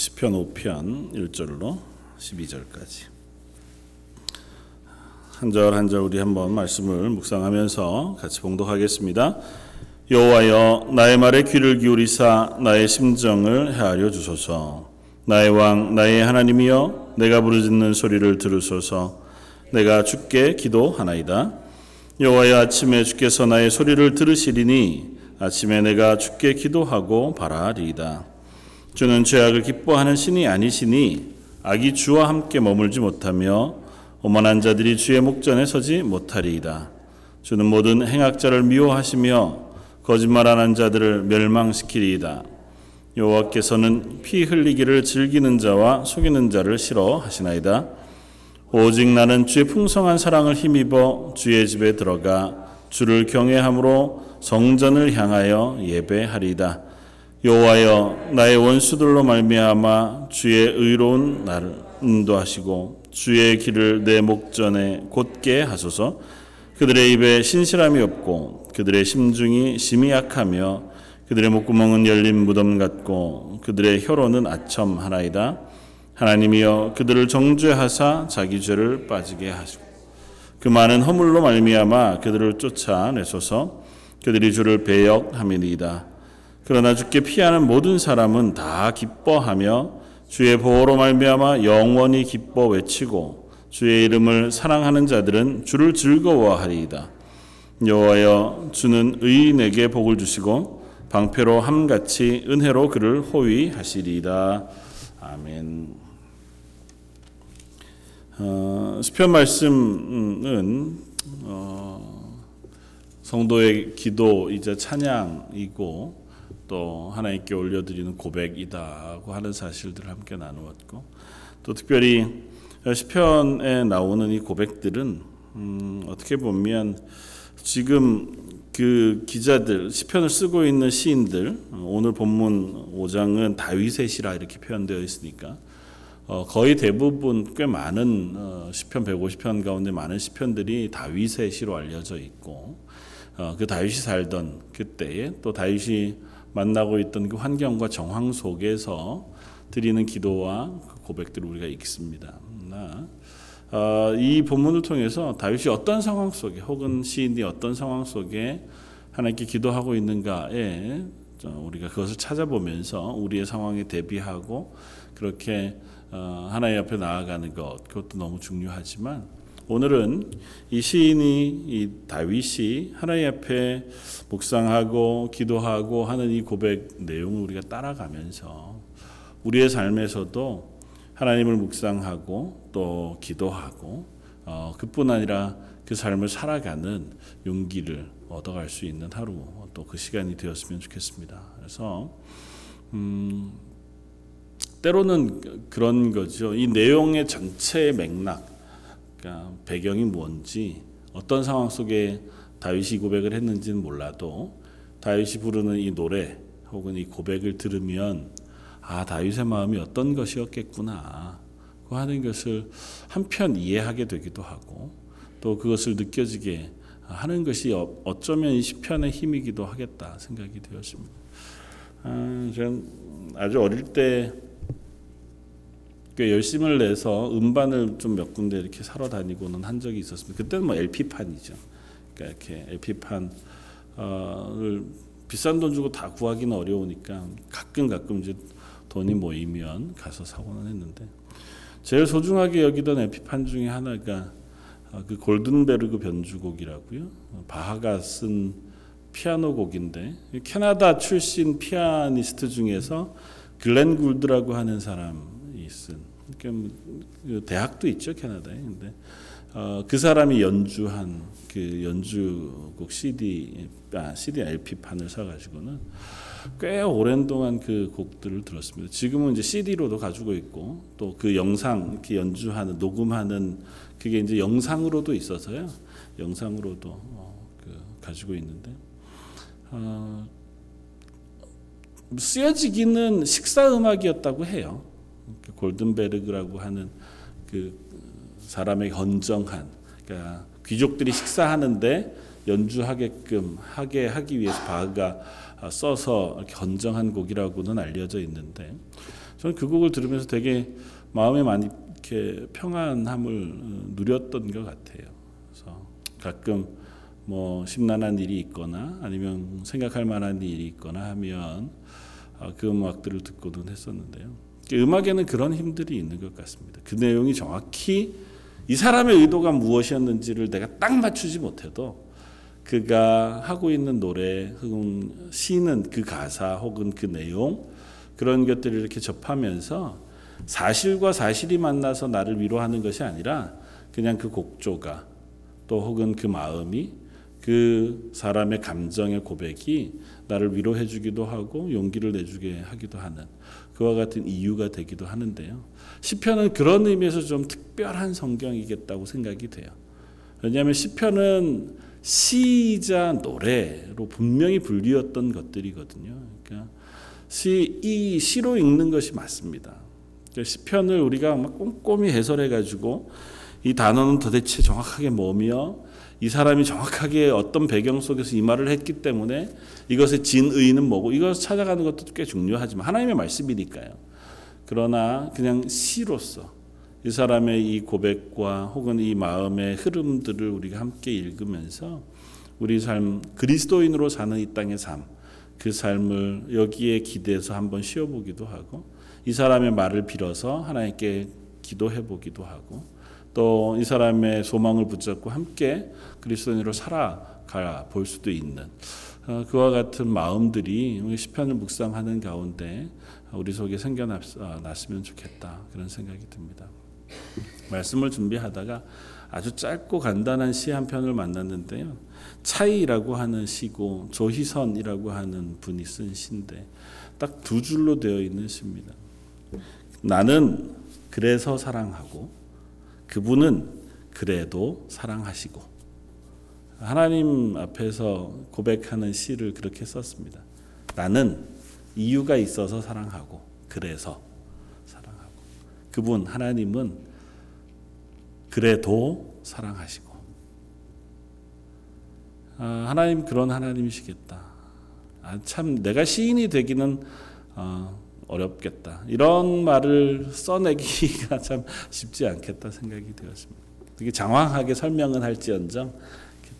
시편 5편 1절로 12절까지 한 절 한 절 우리 한번 말씀을 묵상하면서 같이 봉독하겠습니다. 여호와여 나의 말에 귀를 기울이사 나의 심정을 헤아려 주소서. 나의 왕 나의 하나님이여 내가 부르짖는 소리를 들으소서. 내가 주께 기도하나이다. 여호와여 아침에 주께서 나의 소리를 들으시리니 아침에 내가 주께 기도하고 바라리이다. 주는 죄악을 기뻐하는 신이 아니시니 악이 주와 함께 머물지 못하며 오만한 자들이 주의 목전에 서지 못하리이다. 주는 모든 행악자를 미워하시며 거짓말하는 자들을 멸망시키리이다. 여호와께서는 피 흘리기를 즐기는 자와 속이는 자를 싫어하시나이다. 오직 나는 주의 풍성한 사랑을 힘입어 주의 집에 들어가 주를 경외함으로 성전을 향하여 예배하리이다. 여호와여 나의 원수들로 말미암아 주의 의로운 나를 인도하시고 주의 길을 내 목전에 곧게 하소서. 그들의 입에 신실함이 없고 그들의 심중이 심히 약하며 그들의 목구멍은 열린 무덤 같고 그들의 혀로는 아첨하나이다. 하나님이여 그들을 정죄하사 자기 죄를 빠지게 하시고 그 많은 허물로 말미암아 그들을 쫓아내소서. 그들이 주를 배역함이니이다 그러나 주께 피하는 모든 사람은 다 기뻐하며 주의 보호로 말미암아 영원히 기뻐 외치고 주의 이름을 사랑하는 자들은 주를 즐거워하리이다. 여호와여 주는 의인에게 복을 주시고 방패로 함같이 은혜로 그를 호위하시리이다. 아멘. 어, 시편 말씀은 어, 성도의 기도이자 찬양이고 또 하나님께 올려드리는 고백이다고 하는 사실들을 함께 나누었고 또 특별히 시편에 나오는 이 고백들은 음, 어떻게 보면 지금 그 기자들 시편을 쓰고 있는 시인들 오늘 본문 5장은 다윗의 시라 이렇게 표현되어 있으니까 어, 거의 대부분 꽤 많은 어, 시편 150편 가운데 많은 시편들이 다윗의 시로 알려져 있고 어, 그 다윗이 살던 그때에 또 다윗이 만나고 있던 그 환경과 정황 속에서 드리는 기도와 그 고백들을 우리가 읽습니다. 어, 이 본문을 통해서 다윗이 어떤 상황 속에 혹은 시인이 어떤 상황 속에 하나님께 기도하고 있는가에 우리가 그것을 찾아보면서 우리의 상황에 대비하고 그렇게 어, 하나님 앞에 나아가는 것 그것도 너무 중요하지만 오늘은 이 시인이 이 다윗이 하나님 앞에 묵상하고 기도하고 하는 이 고백 내용을 우리가 따라가면서 우리의 삶에서도 하나님을 묵상하고 또 기도하고 어, 그뿐 아니라 그 삶을 살아가는 용기를 얻어갈 수 있는 하루 또 그 시간이 되었으면 좋겠습니다. 그래서 음, 때로는 그런 거죠. 이 내용의 전체 맥락, 그러니까 배경이 뭔지 어떤 상황 속에 다윗이 고백을 했는지는 몰라도 다윗이 부르는 이 노래 혹은 이 고백을 들으면 아 다윗의 마음이 어떤 것이었겠구나 그 하는 것을 한편 이해하게 되기도 하고 또 그것을 느껴지게 하는 것이 어쩌면 이 시편의 힘이기도 하겠다 생각이 되었습니다. 아, 저는 아주 어릴 때 열심을 내서 음반을 좀 몇 군데 이렇게 사러 다니고는 한 적이 있었습니다. 그때는 뭐 LP판이죠. 그러니까 이렇게 LP판을 비싼 돈 주고 다 구하기는 어려우니까 가끔 가끔 이제 돈이 모이면 가서 사고는 했는데 제일 소중하게 여기던 LP판 중에 하나가 그 골든베르그 변주곡이라고요. 바하가 쓴 피아노 곡인데 캐나다 출신 피아니스트 중에서 글렌 굴드라고 하는 사람 이쓴 그러니까 대학도 있죠 캐나다에. 근데 어, 그 사람이 연주한 그 연주곡 CD 아, CD LP 판을 사가지고는 꽤 오랜 동안 그 곡들을 들었습니다. 지금은 이제 CD로도 가지고 있고 또 그 영상 이렇게 연주하는 녹음하는 그게 이제 영상으로도 있어서요. 영상으로도 어, 그 가지고 있는데 어, 쓰여지기는 식사 음악이었다고 해요. 그 골든베르그라고 하는 그 사람의 헌정한 그러니까 귀족들이 식사하는데 연주하게끔 하게 하기 위해서 바흐가 써서 헌정한 곡이라고는 알려져 있는데 저는 그 곡을 들으면서 되게 마음에 많이 이렇게 평안함을 어, 누렸던 것 같아요. 그래서 가끔 뭐 심란한 일이 있거나 아니면 생각할 만한 일이 있거나 하면 어, 그 음악들을 듣고는 했었는데요. 음악에는 그런 힘들이 있는 것 같습니다. 그 내용이 정확히 이 사람의 의도가 무엇이었는지를 내가 딱 맞추지 못해도 그가 하고 있는 노래 혹은 시는 그 가사 혹은 그 내용 그런 것들을 이렇게 접하면서 사실과 사실이 만나서 나를 위로하는 것이 아니라 그냥 그 곡조가 또 혹은 그 마음이 그 사람의 감정의 고백이 나를 위로해 주기도 하고 용기를 내주게 하기도 하는 그와 같은 이유가 되기도 하는데요. 시편은 그런 의미에서 좀 특별한 성경이겠다고 생각이 돼요. 왜냐하면 시편은 시이자 노래로 분명히 분리였던 것들이거든요. 그러니까 시, 이 시로 읽는 것이 맞습니다. 그러니까 시편을 우리가 막 꼼꼼히 해설해 가지고 이 단어는 도대체 정확하게 뭐며 이 사람이 정확하게 어떤 배경 속에서 이 말을 했기 때문에 이것의 진의는 뭐고 이걸 찾아가는 것도 꽤 중요하지만 하나님의 말씀이니까요. 그러나 그냥 시로서 이 사람의 이 고백과 혹은 이 마음의 흐름들을 우리가 함께 읽으면서 우리 삶 그리스도인으로 사는 이 땅의 삶, 그 삶을 여기에 기대서 한번 쉬어보기도 하고 이 사람의 말을 빌어서 하나님께 기도해 보기도 하고 또 이 사람의 소망을 붙잡고 함께 그리스도인으로 살아가 볼 수도 있는 어, 그와 같은 마음들이 시편을 묵상하는 가운데 우리 속에 생겨났으면 좋겠다 그런 생각이 듭니다. 말씀을 준비하다가 아주 짧고 간단한 시 한 편을 만났는데요. 차이라고 하는 시고 조희선이라고 하는 분이 쓴 시인데 딱 두 줄로 되어 있는 시입니다. 나는 그래서 사랑하고 그분은 그래도 사랑하시고 하나님 앞에서 고백하는 시를 그렇게 썼습니다. 나는 이유가 있어서 사랑하고 그래서 사랑하고 그분 하나님은 그래도 사랑하시고 아, 하나님 그런 하나님이시겠다. 아, 참 내가 시인이 되기는 어, 어렵겠다. 이런 말을 써내기가 참 쉽지 않겠다 생각이 되었습니다. 되게 장황하게 설명은 할지언정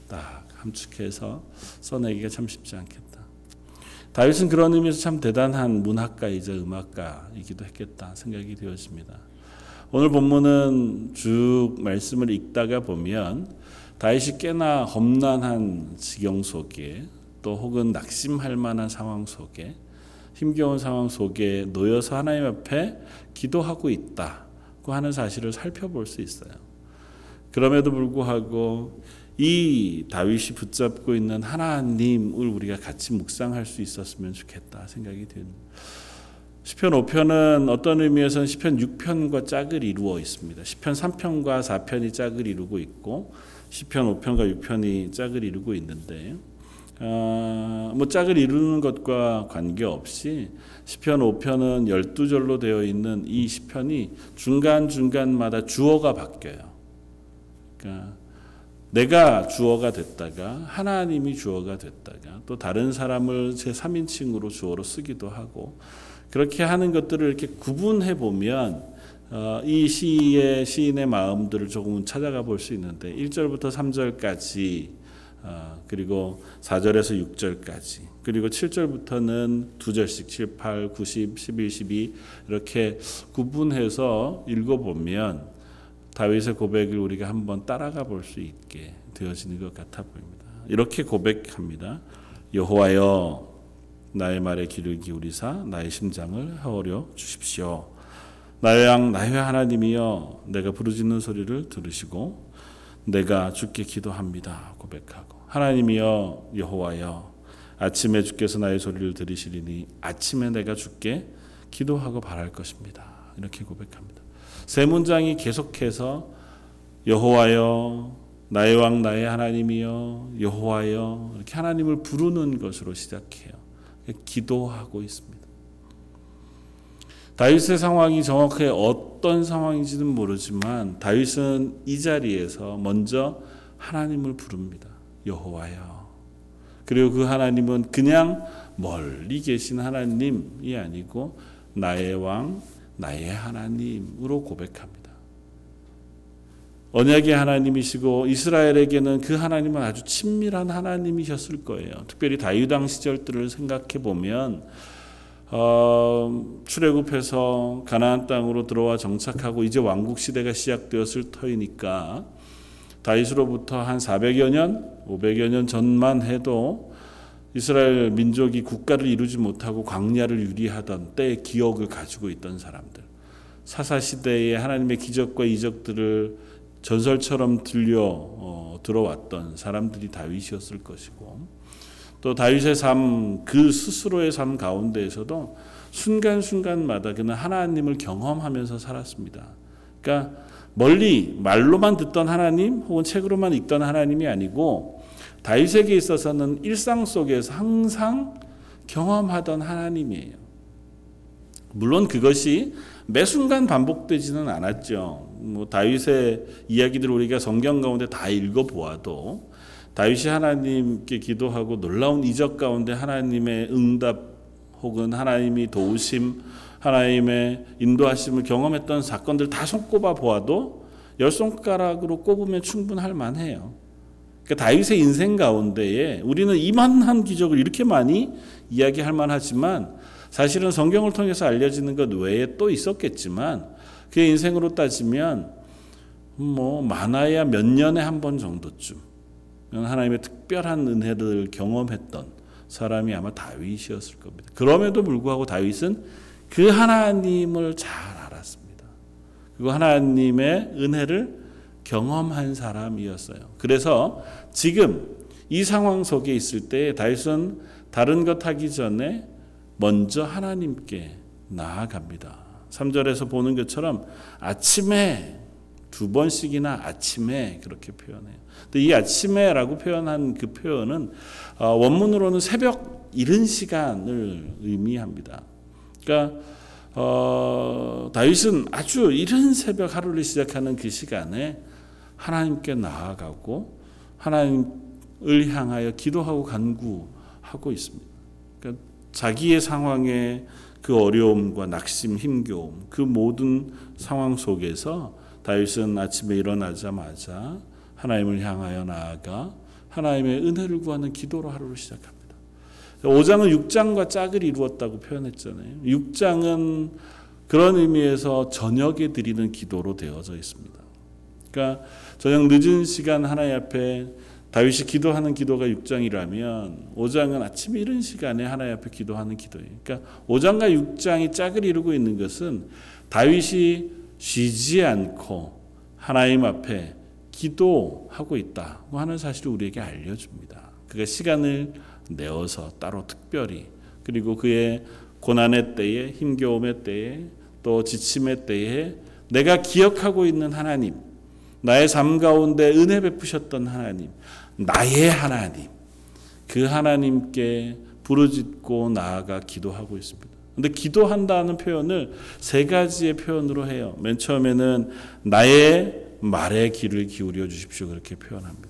딱 함축해서 써내기가 참 쉽지 않겠다. 다윗은 그런 의미에서 참 대단한 문학가이자 음악가이기도 했겠다 생각이 되었습니다. 오늘 본문은 쭉 말씀을 읽다가 보면 다윗이 꽤나 험난한 지경 속에 또 혹은 낙심할 만한 상황 속에 힘겨운 상황 속에 놓여서 하나님 앞에 기도하고 있다고 하는 사실을 살펴볼 수 있어요. 그럼에도 불구하고 이 다윗이 붙잡고 있는 하나님을 우리가 같이 묵상할 수 있었으면 좋겠다 생각이 듭니다. 시편 5편은 어떤 의미에서는 시편 6편과 짝을 이루어 있습니다. 시편 3편과 4편이 짝을 이루고 있고 시편 5편과 6편이 짝을 이루고 있는데 어, 뭐 짝을 이루는 것과 관계없이 시편 5편은 12절로 되어 있는 이 시편이 중간중간마다 주어가 바뀌어요. 그러니까 내가 주어가 됐다가 하나님이 주어가 됐다가 또 다른 사람을 제 3인칭으로 주어로 쓰기도 하고 그렇게 하는 것들을 이렇게 구분해 보면 어, 이 시의 시인의 마음들을 조금 찾아가 볼 수 있는데 1절부터 3절까지 어, 그리고 4절에서 6절까지 그리고 7절부터는 두 절씩 7, 8, 9, 10, 11, 12 이렇게 구분해서 읽어보면 다윗의 고백을 우리가 한번 따라가 볼 수 있게 되어지는 것 같아 보입니다. 이렇게 고백합니다. 여호와여 나의 말에 귀를 기울이사 나의 심장을 허려 주십시오. 나의 양 나의 하나님이여 내가 부르짖는 소리를 들으시고 내가 주께 기도합니다 고백하고 하나님이여 여호와여 아침에 주께서 나의 소리를 들으시리니 아침에 내가 주께 기도하고 바랄 것입니다. 이렇게 고백합니다. 세 문장이 계속해서 여호와여 나의 왕 나의 하나님이여 여호와여 이렇게 하나님을 부르는 것으로 시작해요. 기도하고 있습니다 다윗의 상황이 정확하게 어떤 상황인지는 모르지만 다윗은 이 자리에서 먼저 하나님을 부릅니다. 여호와여. 그리고 그 하나님은 그냥 멀리 계신 하나님이 아니고 나의 왕, 나의 하나님으로 고백합니다. 언약의 하나님이시고 이스라엘에게는 그 하나님은 아주 친밀한 하나님이셨을 거예요. 특별히 다유당 시절들을 생각해 보면 어, 출애굽해서 가나안 땅으로 들어와 정착하고 이제 왕국 시대가 시작되었을 터이니까 다윗으로부터 한 400여 년, 500여 년 전만 해도 이스라엘 민족이 국가를 이루지 못하고 광야를 유리하던 때의 기억을 가지고 있던 사람들. 사사 시대에 하나님의 기적과 이적들을 전설처럼 들려 어, 들어왔던 사람들이 다윗이었을 것이고 또 다윗의 삶 그 스스로의 삶 가운데에서도 순간순간마다 그는 하나님을 경험하면서 살았습니다. 그러니까 멀리 말로만 듣던 하나님 혹은 책으로만 읽던 하나님이 아니고 다윗에게 있어서는 일상 속에서 항상 경험하던 하나님이에요. 물론 그것이 매 순간 반복되지는 않았죠. 뭐 다윗의 이야기들 우리가 성경 가운데 다 읽어 보아도 다윗이 하나님께 기도하고 놀라운 이적 가운데 하나님의 응답 혹은 하나님이 도우심, 하나님의 인도하심을 경험했던 사건들 다 손꼽아 보아도 열 손가락으로 꼽으면 충분할 만해요. 그러니까 다윗의 인생 가운데에 우리는 이만한 기적을 이렇게 많이 이야기할 만하지만 사실은 성경을 통해서 알려지는 것 외에 또 있었겠지만 그의 인생으로 따지면 뭐 많아야 몇 년에 한 번 정도쯤 하나님의 특별한 은혜를 경험했던 사람이 아마 다윗이었을 겁니다. 그럼에도 불구하고 다윗은 그 하나님을 잘 알았습니다. 그리고 하나님의 은혜를 경험한 사람이었어요. 그래서 지금 이 상황 속에 있을 때 다윗은 다른 것 하기 전에 먼저 하나님께 나아갑니다. 3절에서 보는 것처럼 아침에 두 번씩이나 아침에 그렇게 표현해요. 근데 이 아침에라고 표현한 그 표현은 어, 원문으로는 새벽 이른 시간을 의미합니다. 그러니까 어, 다윗은 아주 이른 새벽 하루를 시작하는 그 시간에 하나님께 나아가고 하나님을 향하여 기도하고 간구하고 있습니다. 그러니까 자기의 상황에 그 어려움과 낙심, 힘겨움, 그 모든 상황 속에서 다윗은 아침에 일어나자마자 하나님을 향하여 나아가 하나님의 은혜를 구하는 기도로 하루를 시작합니다. 5장은 6장과 짝을 이루었다고 표현했잖아요. 6장은 그런 의미에서 저녁에 드리는 기도로 되어져 있습니다. 그러니까 저녁 늦은 시간 하나님 앞에 다윗이 기도하는 기도가 6장이라면 5장은 아침 이른 시간에 하나님 앞에 기도하는 기도예요. 그러니까 5장과 6장이 짝을 이루고 있는 것은 다윗이 쉬지 않고 하나님 앞에 기도하고 있다고 하는 사실을 우리에게 알려줍니다. 그가 시간을 내어서 따로 특별히 그리고 그의 고난의 때에 힘겨움의 때에 또 지침의 때에 내가 기억하고 있는 하나님 나의 삶 가운데 은혜 베푸셨던 하나님 나의 하나님, 그 하나님께 부르짖고 나아가 기도하고 있습니다. 근데 기도한다는 표현을 세 가지의 표현으로 해요. 맨 처음에는 나의 말에 귀를 기울여 주십시오. 그렇게 표현합니다.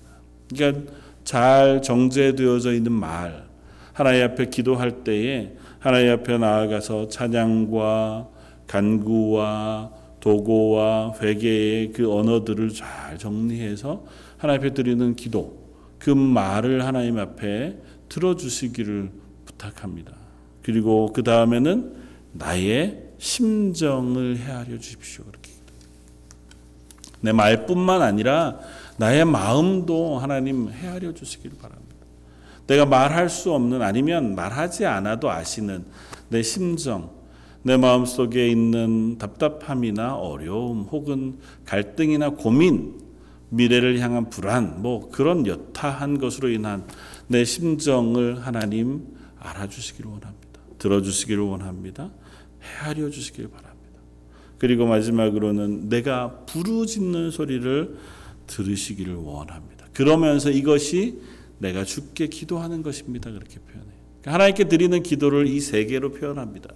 그러니까 잘 정제되어져 있는 말. 하나님 앞에 기도할 때에 하나님 앞에 나아가서 찬양과 간구와 도고와 회개의 그 언어들을 잘 정리해서 하나님 앞에 드리는 기도. 그 말을 하나님 앞에 들어주시기를 부탁합니다. 그리고 그 다음에는 나의 심정을 헤아려 주십시오. 그렇게. 내 말뿐만 아니라 나의 마음도 하나님 헤아려 주시기를 바랍니다. 내가 말할 수 없는 아니면 말하지 않아도 아시는 내 심정, 내 마음 속에 있는 답답함이나 어려움 혹은 갈등이나 고민, 미래를 향한 불안, 뭐 그런 여타한 것으로 인한 내 심정을 하나님 알아주시기를 원합니다. 들어주시기를 원합니다. 헤아려 주시길 바랍니다. 그리고 마지막으로는 내가 부르짖는 소리를 들으시기를 원합니다. 그러면서 이것이 내가 주께 기도하는 것입니다. 그렇게 표현해요. 그러니까 하나님께 드리는 기도를 이 세 개로 표현합니다.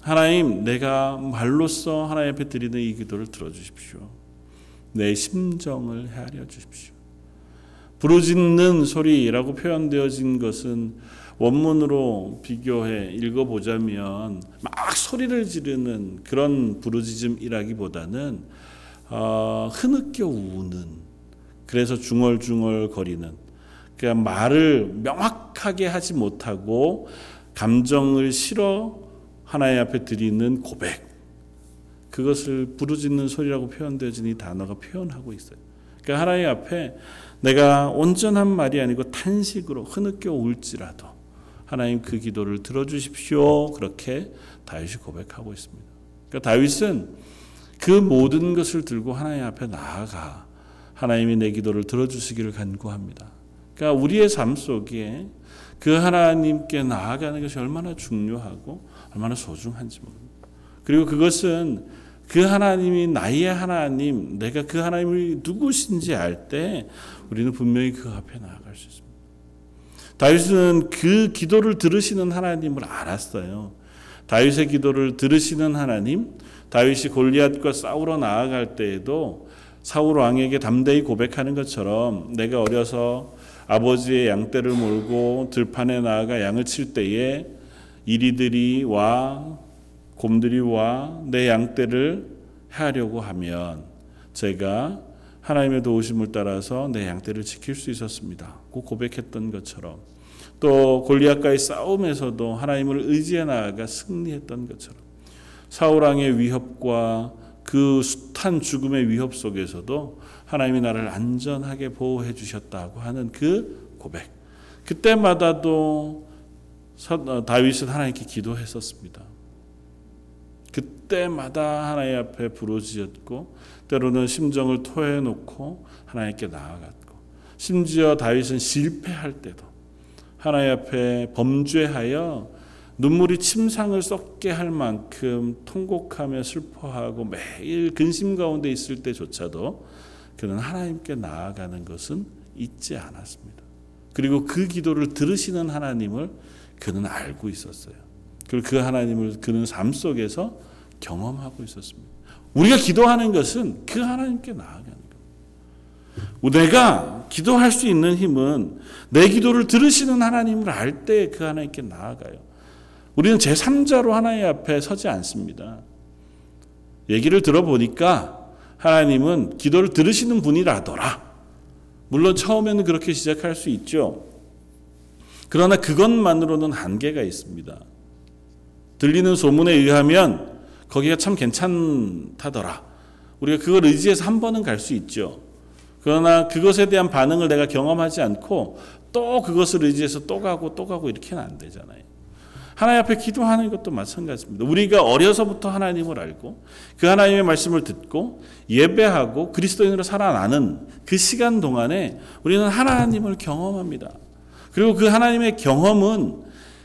하나님, 내가 말로써 하나님 앞에 드리는 이 기도를 들어주십시오. 내 심정을 헤아려 주십시오. 부르짖는 소리라고 표현되어진 것은 원문으로 비교해 읽어보자면 막 소리를 지르는 그런 부르짖음이라기보다는 어, 흐느껴 우는 그래서 중얼중얼 거리는 그러니까 말을 명확하게 하지 못하고 감정을 실어 하나님 앞에 드리는 고백 그것을 부르짖는 소리라고 표현되어진 이 단어가 표현하고 있어요. 그러니까 하나님 앞에 내가 온전한 말이 아니고 탄식으로 흐느껴 울지라도 하나님 그 기도를 들어주십시오. 그렇게 다윗이 고백하고 있습니다. 그러니까 다윗은 그 모든 것을 들고 하나님 앞에 나아가 하나님이 내 기도를 들어주시기를 간구합니다. 그러니까 우리의 삶 속에 그 하나님께 나아가는 것이 얼마나 중요하고 얼마나 소중한지 모릅니다. 그리고 그것은 그 하나님이 나의 하나님, 내가 그 하나님이 누구신지 알 때 우리는 분명히 그 앞에 있습니 다. 다윗은 그 기도를 들으시는 하나님을 알았어요. 다윗의 기도를 들으시는 하나님, 다윗이 골리앗과 싸우러 나아갈 때에도 사울 왕에게 담대히 고백하는 것처럼 내가 어려서 아버지의 양떼를 몰고 들판에 나아가 양을 칠 때에 이리들이 와 곰들이 와 내 양떼를 해하려고 하면 제가 하나님의 도우심을 따라서 내 양떼를 지킬 수 있었습니다. 고 고백했던 것처럼 또 골리앗과의 싸움에서도 하나님을 의지해 나아가 승리했던 것처럼 사울 왕의 위협과 그 숱한 죽음의 위협 속에서도 하나님이 나를 안전하게 보호해 주셨다고 하는 그 고백. 그때마다도 어, 다윗은 하나님께 기도했었습니다. 그때마다 하나님 앞에 부르짖었고 때로는 심정을 토해 놓고 하나님께 나아갔고 심지어 다윗은 실패할 때도 하나님 앞에 범죄하여 눈물이 침상을 썩게 할 만큼 통곡하며 슬퍼하고 매일 근심 가운데 있을 때조차도 그는 하나님께 나아가는 것은 잊지 않았습니다. 그리고 그 기도를 들으시는 하나님을 그는 알고 있었어요. 그리고 그 하나님을 그는 삶 속에서 경험하고 있었습니다. 우리가 기도하는 것은 그 하나님께 나아가는 겁니다. 내가 기도할 수 있는 힘은 내 기도를 들으시는 하나님을 알 때 그 하나님께 나아가요. 우리는 제3자로 하나님 앞에 서지 않습니다. 얘기를 들어보니까 하나님은 기도를 들으시는 분이라더라. 물론 처음에는 그렇게 시작할 수 있죠. 그러나 그것만으로는 한계가 있습니다. 들리는 소문에 의하면 거기가 참 괜찮다더라. 우리가 그걸 의지해서 한 번은 갈 수 있죠. 그러나 그것에 대한 반응을 내가 경험하지 않고 또 그것을 의지해서 또 가고 또 가고 이렇게는 안 되잖아요. 하나님 앞에 기도하는 것도 마찬가지입니다. 우리가 어려서부터 하나님을 알고 그 하나님의 말씀을 듣고 예배하고 그리스도인으로 살아나는 그 시간 동안에 우리는 하나님을 경험합니다. 그리고 그 하나님의 경험은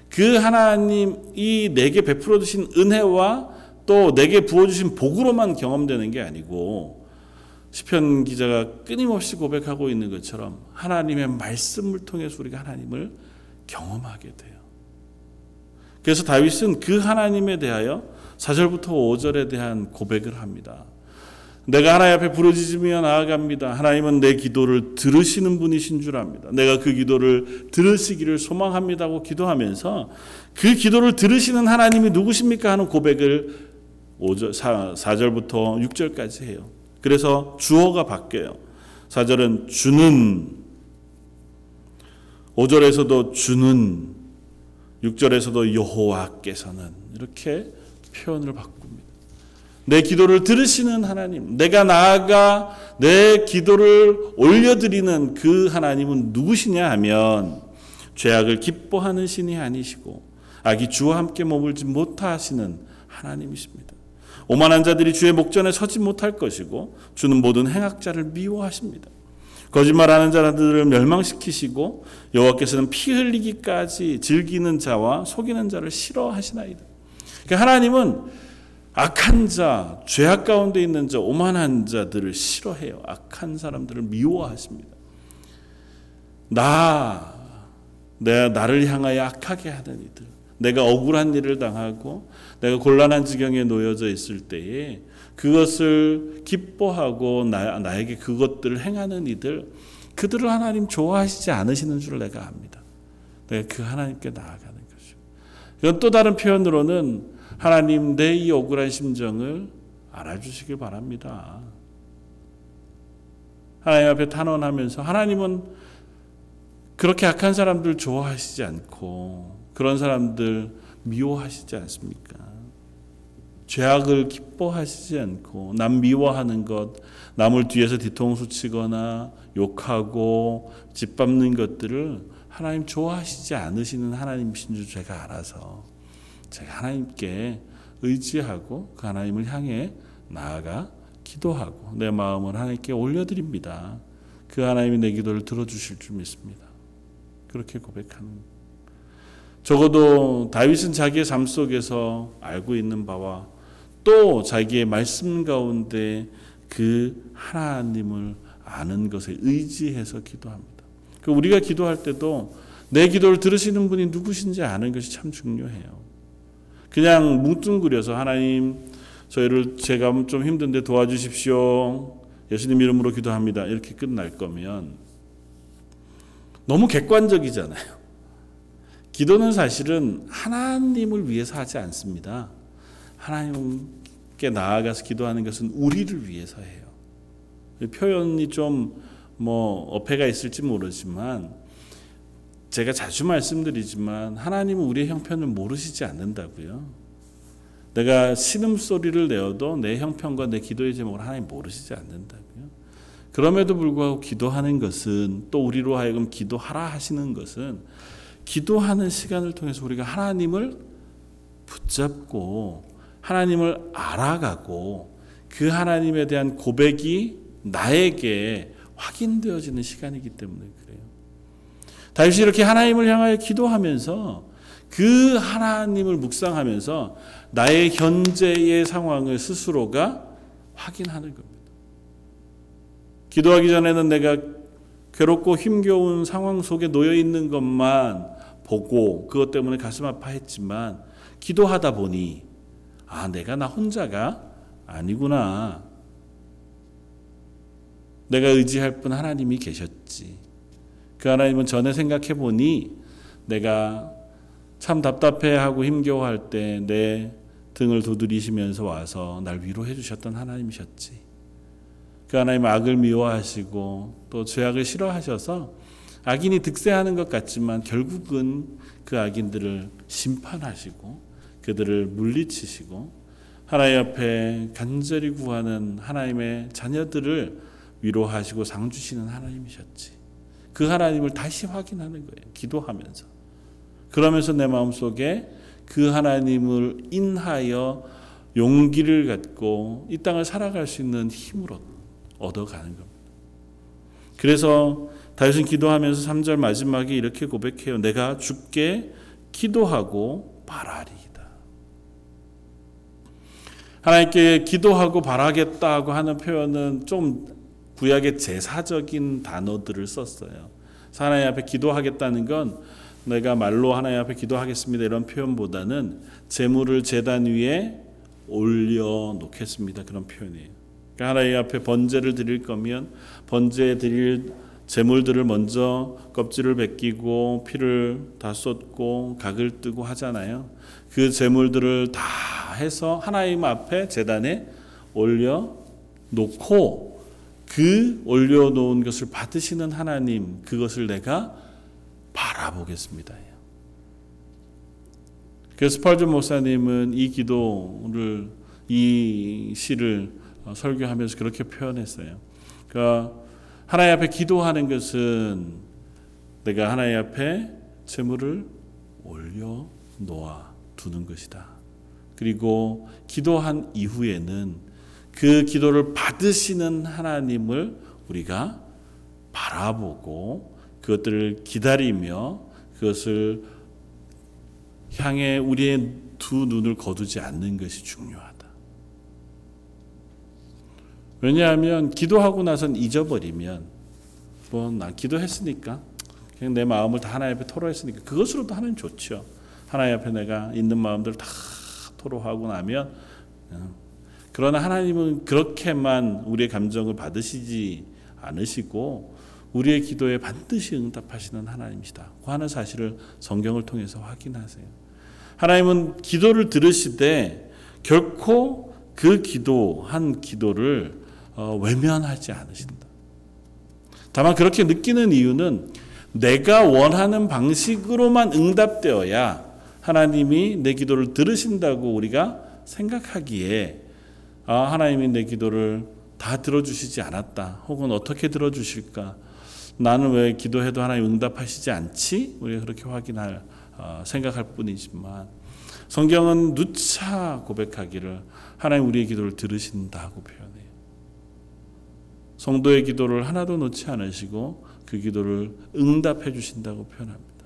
그 하나님이 내게 베풀어 주신 은혜와 또 내게 부어 주신 복으로만 경험되는 게 아니고 시편 기자가 끊임없이 고백하고 있는 것처럼 하나님의 말씀을 통해서 우리가 하나님을 경험하게 돼요. 그래서 다윗은 그 하나님에 대하여 4절부터 5절에 대한 고백을 합니다. 내가 하나님 앞에 부르짖으며 나아갑니다. 하나님은 내 기도를 들으시는 분이신 줄 압니다. 내가 그 기도를 들으시기를 소망합니다고 기도하면서 그 기도를 들으시는 하나님이 누구십니까 하는 고백을 5절, 4, 4절부터 6절까지 해요. 그래서 주어가 바뀌어요. 4절은 주는 5절에서도 주는 6절에서도 여호와께서는 이렇게 표현을 바꿉니다. 내 기도를 들으시는 하나님, 내가 나아가 내 기도를 올려드리는 그 하나님은 누구시냐 하면 죄악을 기뻐하는 신이 아니시고 악이 주와 함께 머물지 못하시는 하나님이십니다. 오만한 자들이 주의 목전에 서지 못할 것이고 주는 모든 행악자를 미워하십니다. 거짓말하는 자들을 멸망시키시고 여호와께서는 피 흘리기까지 즐기는 자와 속이는 자를 싫어하시나이다. 그러니까 하나님은 악한 자, 죄악 가운데 있는 자, 오만한 자들을 싫어해요. 악한 사람들을 미워하십니다. 나, 내 나를 향하여 악하게 하는 이들, 내가 억울한 일을 당하고 내가 곤란한 지경에 놓여져 있을 때에 그것을 기뻐하고 나, 나에게 그것들을 행하는 이들 그들을 하나님 좋아하시지 않으시는 줄 내가 압니다. 내가 그 하나님께 나아가는 것이고 이건 또 다른 표현으로는 하나님 내 이 억울한 심정을 알아주시길 바랍니다. 하나님 앞에 탄원하면서 하나님은 그렇게 악한 사람들 좋아하시지 않고 그런 사람들 미워하시지 않습니까? 죄악을 기뻐하시지 않고 남 미워하는 것, 남을 뒤에서 뒤통수 치거나 욕하고 짓밟는 것들을 하나님 좋아하시지 않으시는 하나님이신 줄 제가 알아서 제가 하나님께 의지하고 그 하나님을 향해 나아가 기도하고 내 마음을 하나님께 올려드립니다. 그 하나님이 내 기도를 들어주실 줄 믿습니다. 그렇게 고백하는 적어도 다윗은 자기의 삶 속에서 알고 있는 바와 또 자기의 말씀 가운데 그 하나님을 아는 것에 의지해서 기도합니다. 그 우리가 기도할 때도 내 기도를 들으시는 분이 누구신지 아는 것이 참 중요해요. 그냥 뭉뚱그려서 하나님 저희를 제가 좀 힘든데 도와주십시오. 예수님 이름으로 기도합니다. 이렇게 끝날 거면 너무 객관적이잖아요. 기도는 사실은 하나님을 위해서 하지 않습니다. 하나님께 나아가서 기도하는 것은 우리를 위해서 해요. 표현이 좀 뭐 어폐가 있을지 모르지만 제가 자주 말씀드리지만 하나님은 우리의 형편을 모르시지 않는다고요. 내가 신음 소리를 내어도 내 형편과 내 기도의 제목을 하나님 모르시지 않는다고요. 그럼에도 불구하고 기도하는 것은 또 우리로 하여금 기도하라 하시는 것은 기도하는 시간을 통해서 우리가 하나님을 붙잡고 하나님을 알아가고 그 하나님에 대한 고백이 나에게 확인되어지는 시간이기 때문에 그래요. 다윗이 이렇게 하나님을 향하여 기도하면서 그 하나님을 묵상하면서 나의 현재의 상황을 스스로가 확인하는 겁니다. 기도하기 전에는 내가 괴롭고 힘겨운 상황 속에 놓여 있는 것만 보고 그것 때문에 가슴 아파했지만 기도하다 보니 아 내가 나 혼자가 아니구나. 내가 의지할 분 하나님이 계셨지. 그 하나님은 전에 생각해 보니 내가 참 답답해하고 힘겨워할 때 내 등을 두드리시면서 와서 날 위로해 주셨던 하나님이셨지. 그 하나님 악을 미워하시고 또 죄악을 싫어하셔서 악인이 득세하는 것 같지만 결국은 그 악인들을 심판하시고 그들을 물리치시고 하나님 앞에 간절히 구하는 하나님의 자녀들을 위로하시고 상 주시는 하나님이셨지. 그 하나님을 다시 확인하는 거예요. 기도하면서. 그러면서 내 마음속에 그 하나님을 인하여 용기를 갖고 이 땅을 살아갈 수 있는 힘을 얻어가는 겁니다. 그래서 다윗은 기도하면서 3절 마지막에 이렇게 고백해요. 내가 죽게 기도하고 바라리이다. 하나님께 기도하고 바라겠다고 하는 표현은 좀 구약의 제사적인 단어들을 썼어요. 하나님 앞에 기도하겠다는 건 내가 말로 하나님 앞에 기도하겠습니다 이런 표현보다는 재물을 제단 위에 올려 놓겠습니다 그런 표현이에요. 그러니까 하나님 앞에 번제를 드릴 거면 번제 드릴 재물들을 먼저 껍질을 벗기고 피를 다 쏟고 각을 뜨고 하잖아요. 그 재물들을 다 해서 하나님 앞에 제단에 올려 놓고 그 올려 놓은 것을 받으시는 하나님 그것을 내가 바라보겠습니다. 그래서 스펄전 목사님은 이 기도를 이 시를 설교하면서 그렇게 표현했어요. 그러니까 하나님 앞에 기도하는 것은 내가 하나님 앞에 재물을 올려 놓아 두는 것이다. 그리고 기도한 이후에는 그 기도를 받으시는 하나님을 우리가 바라보고 그것들을 기다리며 그것을 향해 우리의 두 눈을 거두지 않는 것이 중요하다. 왜냐하면 기도하고 나선 잊어버리면 뭐 난 기도했으니까 그냥 내 마음을 다 하나님 앞에 토로했으니까 그것으로도 하나님 좋죠. 하나님 앞에 내가 있는 마음들 다 토로하고 나면 어. 그러나 하나님은 그렇게만 우리의 감정을 받으시지 않으시고 우리의 기도에 반드시 응답하시는 하나님이시다. 그 하는 사실을 성경을 통해서 확인하세요. 하나님은 기도를 들으시되 결코 그 기도한 기도를 어, 외면하지 않으신다. 다만 그렇게 느끼는 이유는 내가 원하는 방식으로만 응답되어야 하나님이 내 기도를 들으신다고 우리가 생각하기에 아, 하나님이 내 기도를 다 들어주시지 않았다. 혹은 어떻게 들어주실까? 나는 왜 기도해도 하나님 응답하시지 않지? 우리가 그렇게 확인할 어, 생각할 뿐이지만 성경은 누차 고백하기를 하나님 우리의 기도를 들으신다고 표현해요. 성도의 기도를 하나도 놓지 않으시고 그 기도를 응답해 주신다고 표현합니다.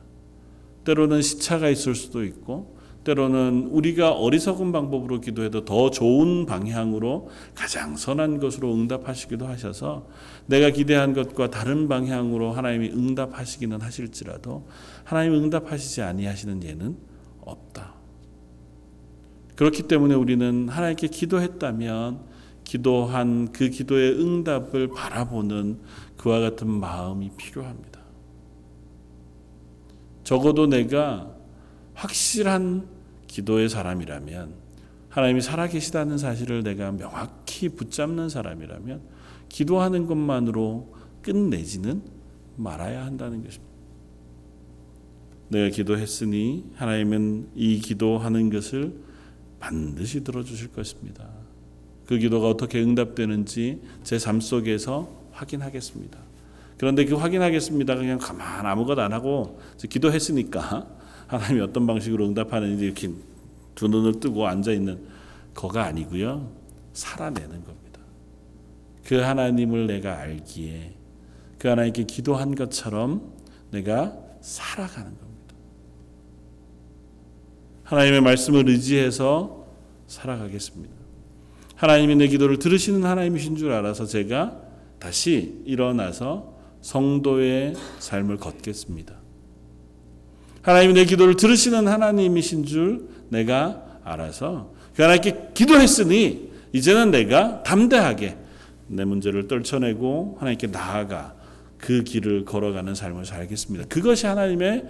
때로는 시차가 있을 수도 있고 때로는 우리가 어리석은 방법으로 기도해도 더 좋은 방향으로 가장 선한 것으로 응답하시기도 하셔서 내가 기대한 것과 다른 방향으로 하나님이 응답하시기는 하실지라도 하나님 응답하시지 아니하시는 예는 없다. 그렇기 때문에 우리는 하나님께 기도했다면 기도한 그 기도의 응답을 바라보는 그와 같은 마음이 필요합니다. 적어도 내가 확실한 기도의 사람이라면 하나님이 살아계시다는 사실을 내가 명확히 붙잡는 사람이라면 기도하는 것만으로 끝내지는 말아야 한다는 것입니다. 내가 기도했으니 하나님은 이 기도하는 것을 반드시 들어주실 것입니다. 그 기도가 어떻게 응답되는지 제 삶 속에서 확인하겠습니다. 그런데 그 확인하겠습니다. 그냥 가만 아무것도 안 하고 기도했으니까 하나님이 어떤 방식으로 응답하는지 이렇게 두 눈을 뜨고 앉아 있는 거가 아니고요. 살아내는 겁니다. 그 하나님을 내가 알기에 그 하나님께 기도한 것처럼 내가 살아가는 겁니다. 하나님의 말씀을 의지해서 살아가겠습니다. 하나님이 내 기도를 들으시는 하나님이신 줄 알아서 제가 다시 일어나서 성도의 삶을 걷겠습니다. 하나님이 내 기도를 들으시는 하나님이신 줄 내가 알아서 그 하나님께 기도했으니 이제는 내가 담대하게 내 문제를 떨쳐내고 하나님께 나아가 그 길을 걸어가는 삶을 살겠습니다. 그것이 하나님의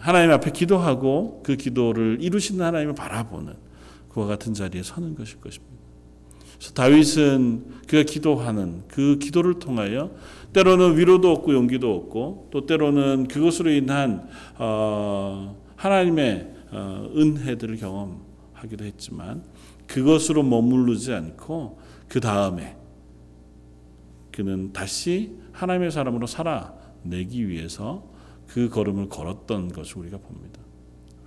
하나님 앞에 기도하고 그 기도를 이루시는 하나님을 바라보는 그와 같은 자리에 서는 것일 것입니다. 그래서 다윗은 그가 기도하는 그 기도를 통하여 때로는 위로도 얻고 용기도 얻고 또 때로는 그것으로 인한 어, 하나님의 어, 은혜들을 경험하기도 했지만 그것으로 머무르지 않고 그 다음에 그는 다시 하나님의 사람으로 살아내기 위해서 그 걸음을 걸었던 것을 우리가 봅니다.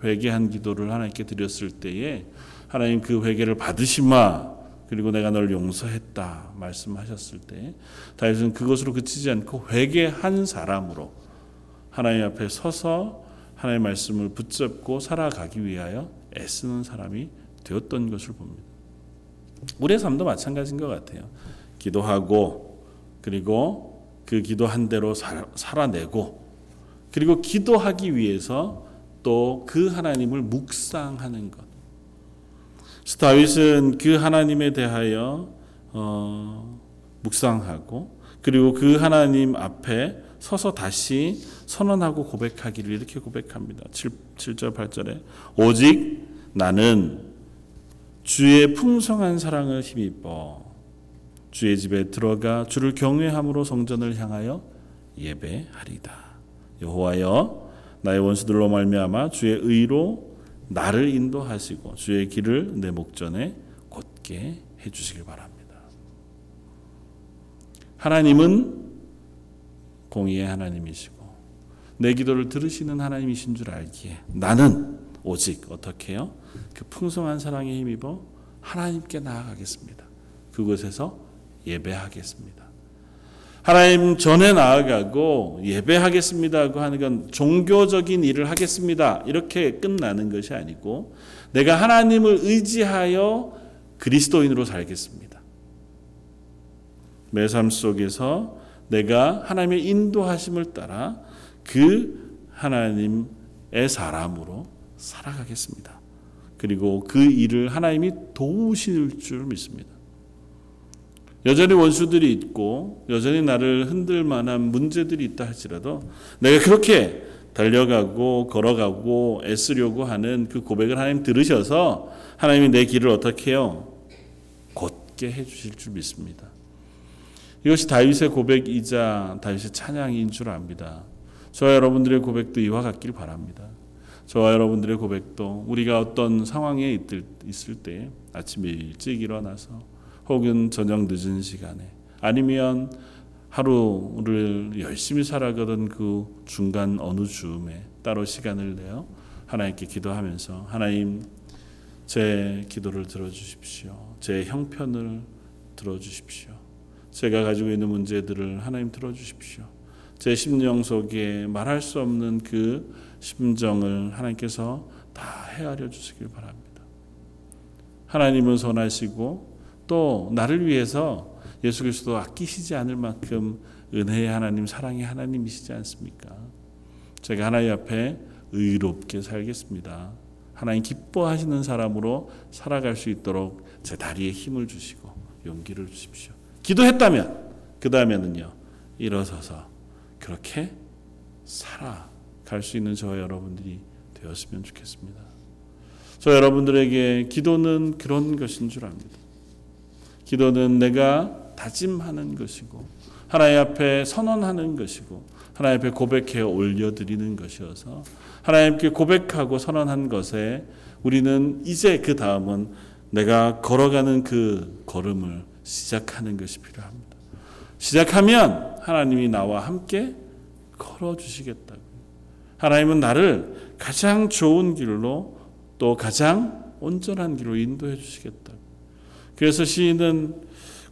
회개한 기도를 하나님께 드렸을 때에 하나님 그 회개를 받으시마 그리고 내가 널 용서했다 말씀하셨을 때 다윗은 그것으로 그치지 않고 회개한 사람으로 하나님 앞에 서서 하나님의 말씀을 붙잡고 살아가기 위하여 애쓰는 사람이 되었던 것을 봅니다. 우리의 삶도 마찬가지인 것 같아요. 기도하고 그리고 그 기도한 대로 살아내고 그리고 기도하기 위해서 또 그 하나님을 묵상하는 것. 다윗은 그 하나님에 대하여 어, 묵상하고 그리고 그 하나님 앞에 서서 다시 선언하고 고백하기를 이렇게 고백합니다. 7, 7절 8절에 오직 나는 주의 풍성한 사랑을 힘입어 주의 집에 들어가 주를 경외함으로 성전을 향하여 예배하리다. 여호와여 나의 원수들로 말미암아 주의 의로 나를 인도하시고 주의 길을 내 목전에 곧게 해 주시길 바랍니다. 하나님은 공의의 하나님이시고 내 기도를 들으시는 하나님이신 줄 알기에 나는 오직 어떻게요? 그 풍성한 사랑에 힘입어 하나님께 나아가겠습니다. 그곳에서 예배하겠습니다. 하나님 전에 나아가고 예배하겠습니다고 하는 건 종교적인 일을 하겠습니다. 이렇게 끝나는 것이 아니고 내가 하나님을 의지하여 그리스도인으로 살겠습니다. 매 삶 속에서 내가 하나님의 인도하심을 따라 그 하나님의 사람으로 살아가겠습니다. 그리고 그 일을 하나님이 도우실 줄 믿습니다. 여전히 원수들이 있고 여전히 나를 흔들 만한 문제들이 있다 할지라도 내가 그렇게 달려가고 걸어가고 애쓰려고 하는 그 고백을 하나님 들으셔서 하나님이 내 길을 어떻게 해요? 곧게 해 주실 줄 믿습니다. 이것이 다윗의 고백이자 다윗의 찬양인 줄 압니다. 저와 여러분들의 고백도 이와 같길 바랍니다. 저와 여러분들의 고백도 우리가 어떤 상황에 있을 때 아침 일찍 일어나서 혹은 저녁 늦은 시간에 아니면 하루를 열심히 살아가던 그 중간 어느 즈음에 따로 시간을 내어 하나님께 기도하면서 하나님 제 기도를 들어주십시오. 제 형편을 들어주십시오. 제가 가지고 있는 문제들을 하나님 들어주십시오. 제 심령 속에 말할 수 없는 그 심정을 하나님께서 다 헤아려 주시길 바랍니다. 하나님은 선하시고 또 나를 위해서 예수 그리스도 아끼시지 않을 만큼 은혜의 하나님, 사랑의 하나님이시지 않습니까? 제가 하나님 앞에 의롭게 살겠습니다. 하나님 기뻐하시는 사람으로 살아갈 수 있도록 제 다리에 힘을 주시고 용기를 주십시오. 기도했다면 그 다음에는요 일어서서 그렇게 살아갈 수 있는 저와 여러분들이 되었으면 좋겠습니다. 저 여러분들에게 기도는 그런 것인 줄 압니다. 기도는 내가 다짐하는 것이고 하나님 앞에 선언하는 것이고 하나님 앞에 고백해 올려드리는 것이어서 하나님께 고백하고 선언한 것에 우리는 이제 그 다음은 내가 걸어가는 그 걸음을 시작하는 것이 필요합니다. 시작하면 하나님이 나와 함께 걸어 주시겠다고. 하나님은 나를 가장 좋은 길로 또 가장 온전한 길로 인도해 주시겠다. 그래서 시인은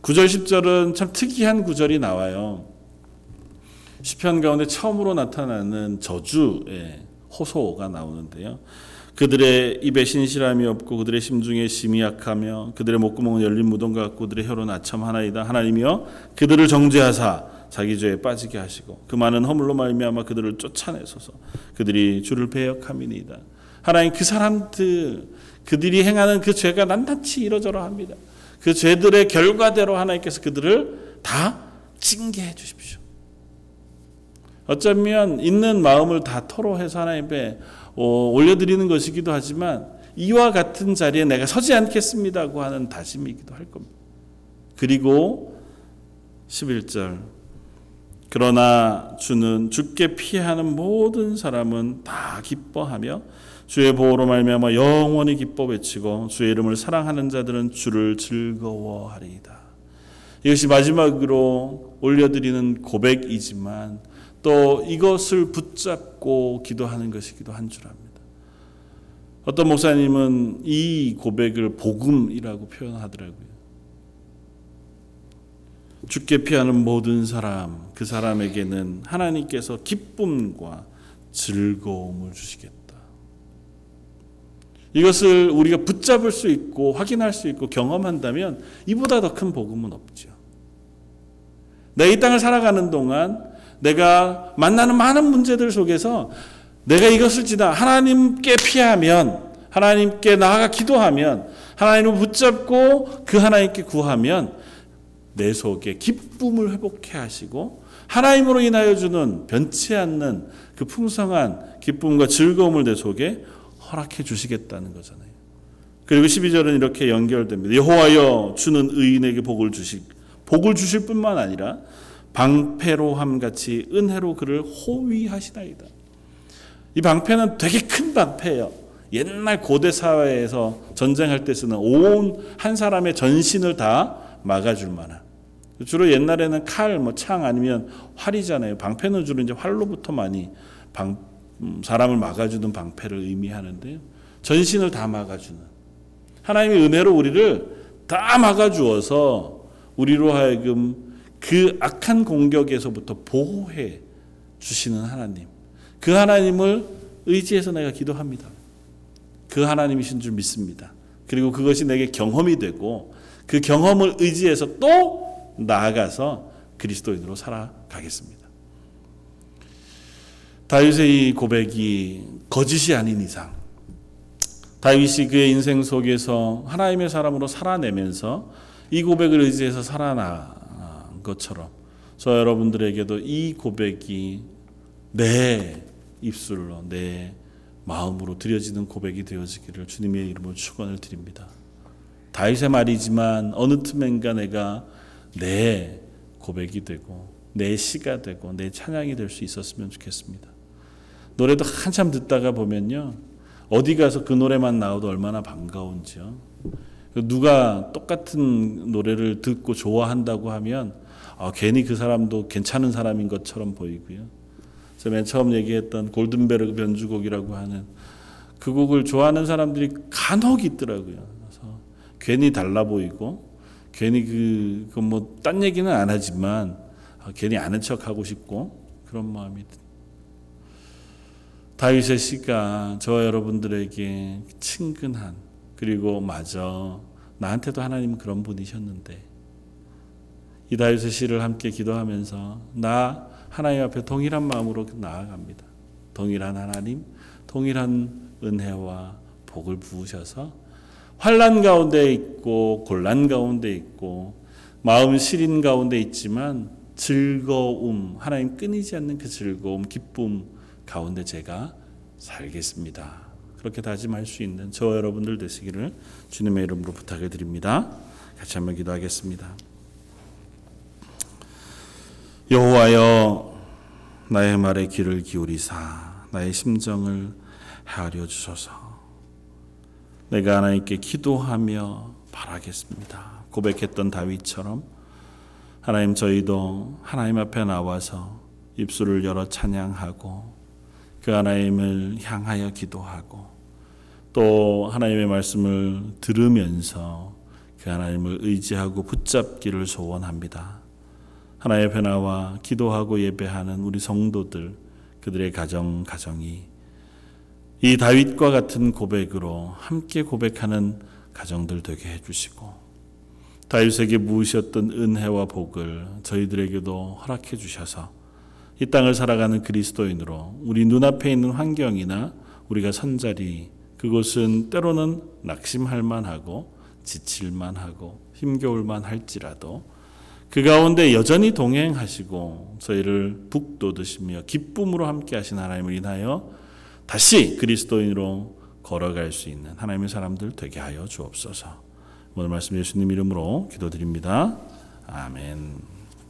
9절 10절은 참 특이한 구절이 나와요. 시편 가운데 처음으로 나타나는 저주의 호소가 나오는데요. 그들의 입에 신실함이 없고 그들의 심중에 심이 약하며 그들의 목구멍은 열린 무덤 같고 그들의 혀로 나참하나이다 하나님이여 그들을 정죄하사 자기 죄에 빠지게 하시고 그 많은 허물로 말미암아 그들을 쫓아내소서 그들이 주를 배역함이니이다 하나님 그 사람들 그들이 행하는 그 죄가 낱낱이 이러저러 합니다 그 죄들의 결과대로 하나님께서 그들을 다 징계해 주십시오 어쩌면 있는 마음을 다 토로해서 하나님께 어, 올려드리는 것이기도 하지만 이와 같은 자리에 내가 서지 않겠습니다고 하는 다짐이기도 할 겁니다. 그리고 11절 그러나 주는 죽게 피하는 모든 사람은 다 기뻐하며 주의 보호로 말미암아 영원히 기뻐 외치고 주의 이름을 사랑하는 자들은 주를 즐거워하리이다. 이것이 마지막으로 올려드리는 고백이지만 또 이것을 붙잡고 기도하는 것이기도 한 줄 압니다. 어떤 목사님은 이 고백을 복음이라고 표현하더라고요. 죽게 피하는 모든 사람, 그 사람에게는 하나님께서 기쁨과 즐거움을 주시겠다. 이것을 우리가 붙잡을 수 있고 확인할 수 있고 경험한다면 이보다 더 큰 복음은 없죠. 내 이 땅을 살아가는 동안 내가 만나는 많은 문제들 속에서 내가 이것을 지나 하나님께 피하면 하나님께 나아가 기도하면 하나님을 붙잡고 그 하나님께 구하면 내 속에 기쁨을 회복해 하시고 하나님으로 인하여 주는 변치 않는 그 풍성한 기쁨과 즐거움을 내 속에 허락해 주시겠다는 거잖아요. 그리고 12절은 이렇게 연결됩니다. 여호와여 주는 의인에게 복을 주시 복을 주실 뿐만 아니라 방패로함 같이 은혜로 그를 호위하시나이다. 이 방패는 되게 큰 방패예요. 옛날 고대 사회에서 전쟁할 때 쓰는 온 한 사람의 전신을 다 막아줄 만한. 주로 옛날에는 칼, 뭐 창 아니면 활이잖아요. 방패는 주로 이제 활로부터 많이 방, 음, 사람을 막아주는 방패를 의미하는데요. 전신을 다 막아주는. 하나님의 은혜로 우리를 다 막아주어서 우리로 하여금 그 악한 공격에서부터 보호해 주시는 하나님. 그 하나님을 의지해서 내가 기도합니다. 그 하나님이신 줄 믿습니다. 그리고 그것이 내게 경험이 되고 그 경험을 의지해서 또 나아가서 그리스도인으로 살아가겠습니다. 다윗의 이 고백이 거짓이 아닌 이상 다윗이 그의 인생 속에서 하나님의 사람으로 살아내면서 이 고백을 의지해서 살아난 것처럼 저 여러분들에게도 이 고백이 내 입술로 내 마음으로 드려지는 고백이 되어지기를 주님의 이름으로 축원을 드립니다. 다윗의 말이지만 어느 틈엔가 내가 내 고백이 되고 내 시가 되고 내 찬양이 될 수 있었으면 좋겠습니다. 노래도 한참 듣다가 보면요. 어디 가서 그 노래만 나와도 얼마나 반가운지요. 누가 똑같은 노래를 듣고 좋아한다고 하면 아, 괜히 그 사람도 괜찮은 사람인 것처럼 보이고요. 제가 맨 처음 얘기했던 골든베르 변주곡이라고 하는 그 곡을 좋아하는 사람들이 간혹 있더라고요. 그래서 괜히 달라 보이고 괜히 그, 그뭐딴 얘기는 안 하지만 아, 괜히 아는 척 하고 싶고 그런 마음이 다 윗의 시가 저 여러분들에게 친근한 그리고 마저 나한테도 하나님 그런 분이셨는데 이 다윗의 시를 함께 기도하면서 나 하나님 앞에 동일한 마음으로 나아갑니다. 동일한 하나님, 동일한 은혜와 복을 부으셔서 환란 가운데 있고 곤란 가운데 있고 마음 시린 가운데 있지만 즐거움 하나님 끊이지 않는 그 즐거움 기쁨 가운데 제가 살겠습니다. 그렇게 다짐할 수 있는 저 여러분들 되시기를 주님의 이름으로 부탁해 드립니다. 같이 한번 기도하겠습니다. 여호와여 나의 말에 귀를 기울이사 나의 심정을 헤아려 주소서. 내가 하나님께 기도하며 바라겠습니다. 고백했던 다윗처럼 하나님 저희도 하나님 앞에 나와서 입술을 열어 찬양하고 그 하나님을 향하여 기도하고 또 하나님의 말씀을 들으면서 그 하나님을 의지하고 붙잡기를 소원합니다. 하나님의 변화와 기도하고 예배하는 우리 성도들 그들의 가정 가정이 이 다윗과 같은 고백으로 함께 고백하는 가정들 되게 해주시고 다윗에게 무으셨던 은혜와 복을 저희들에게도 허락해 주셔서 이 땅을 살아가는 그리스도인으로 우리 눈앞에 있는 환경이나 우리가 선 자리 그곳은 때로는 낙심할 만하고 지칠 만하고 힘겨울 만할지라도 그 가운데 여전히 동행하시고 저희를 북돋으시며 기쁨으로 함께 하신 하나님을 인하여 다시 그리스도인으로 걸어갈 수 있는 하나님의 사람들 되게 하여 주옵소서. 오늘 말씀 예수님 이름으로 기도드립니다. 아멘.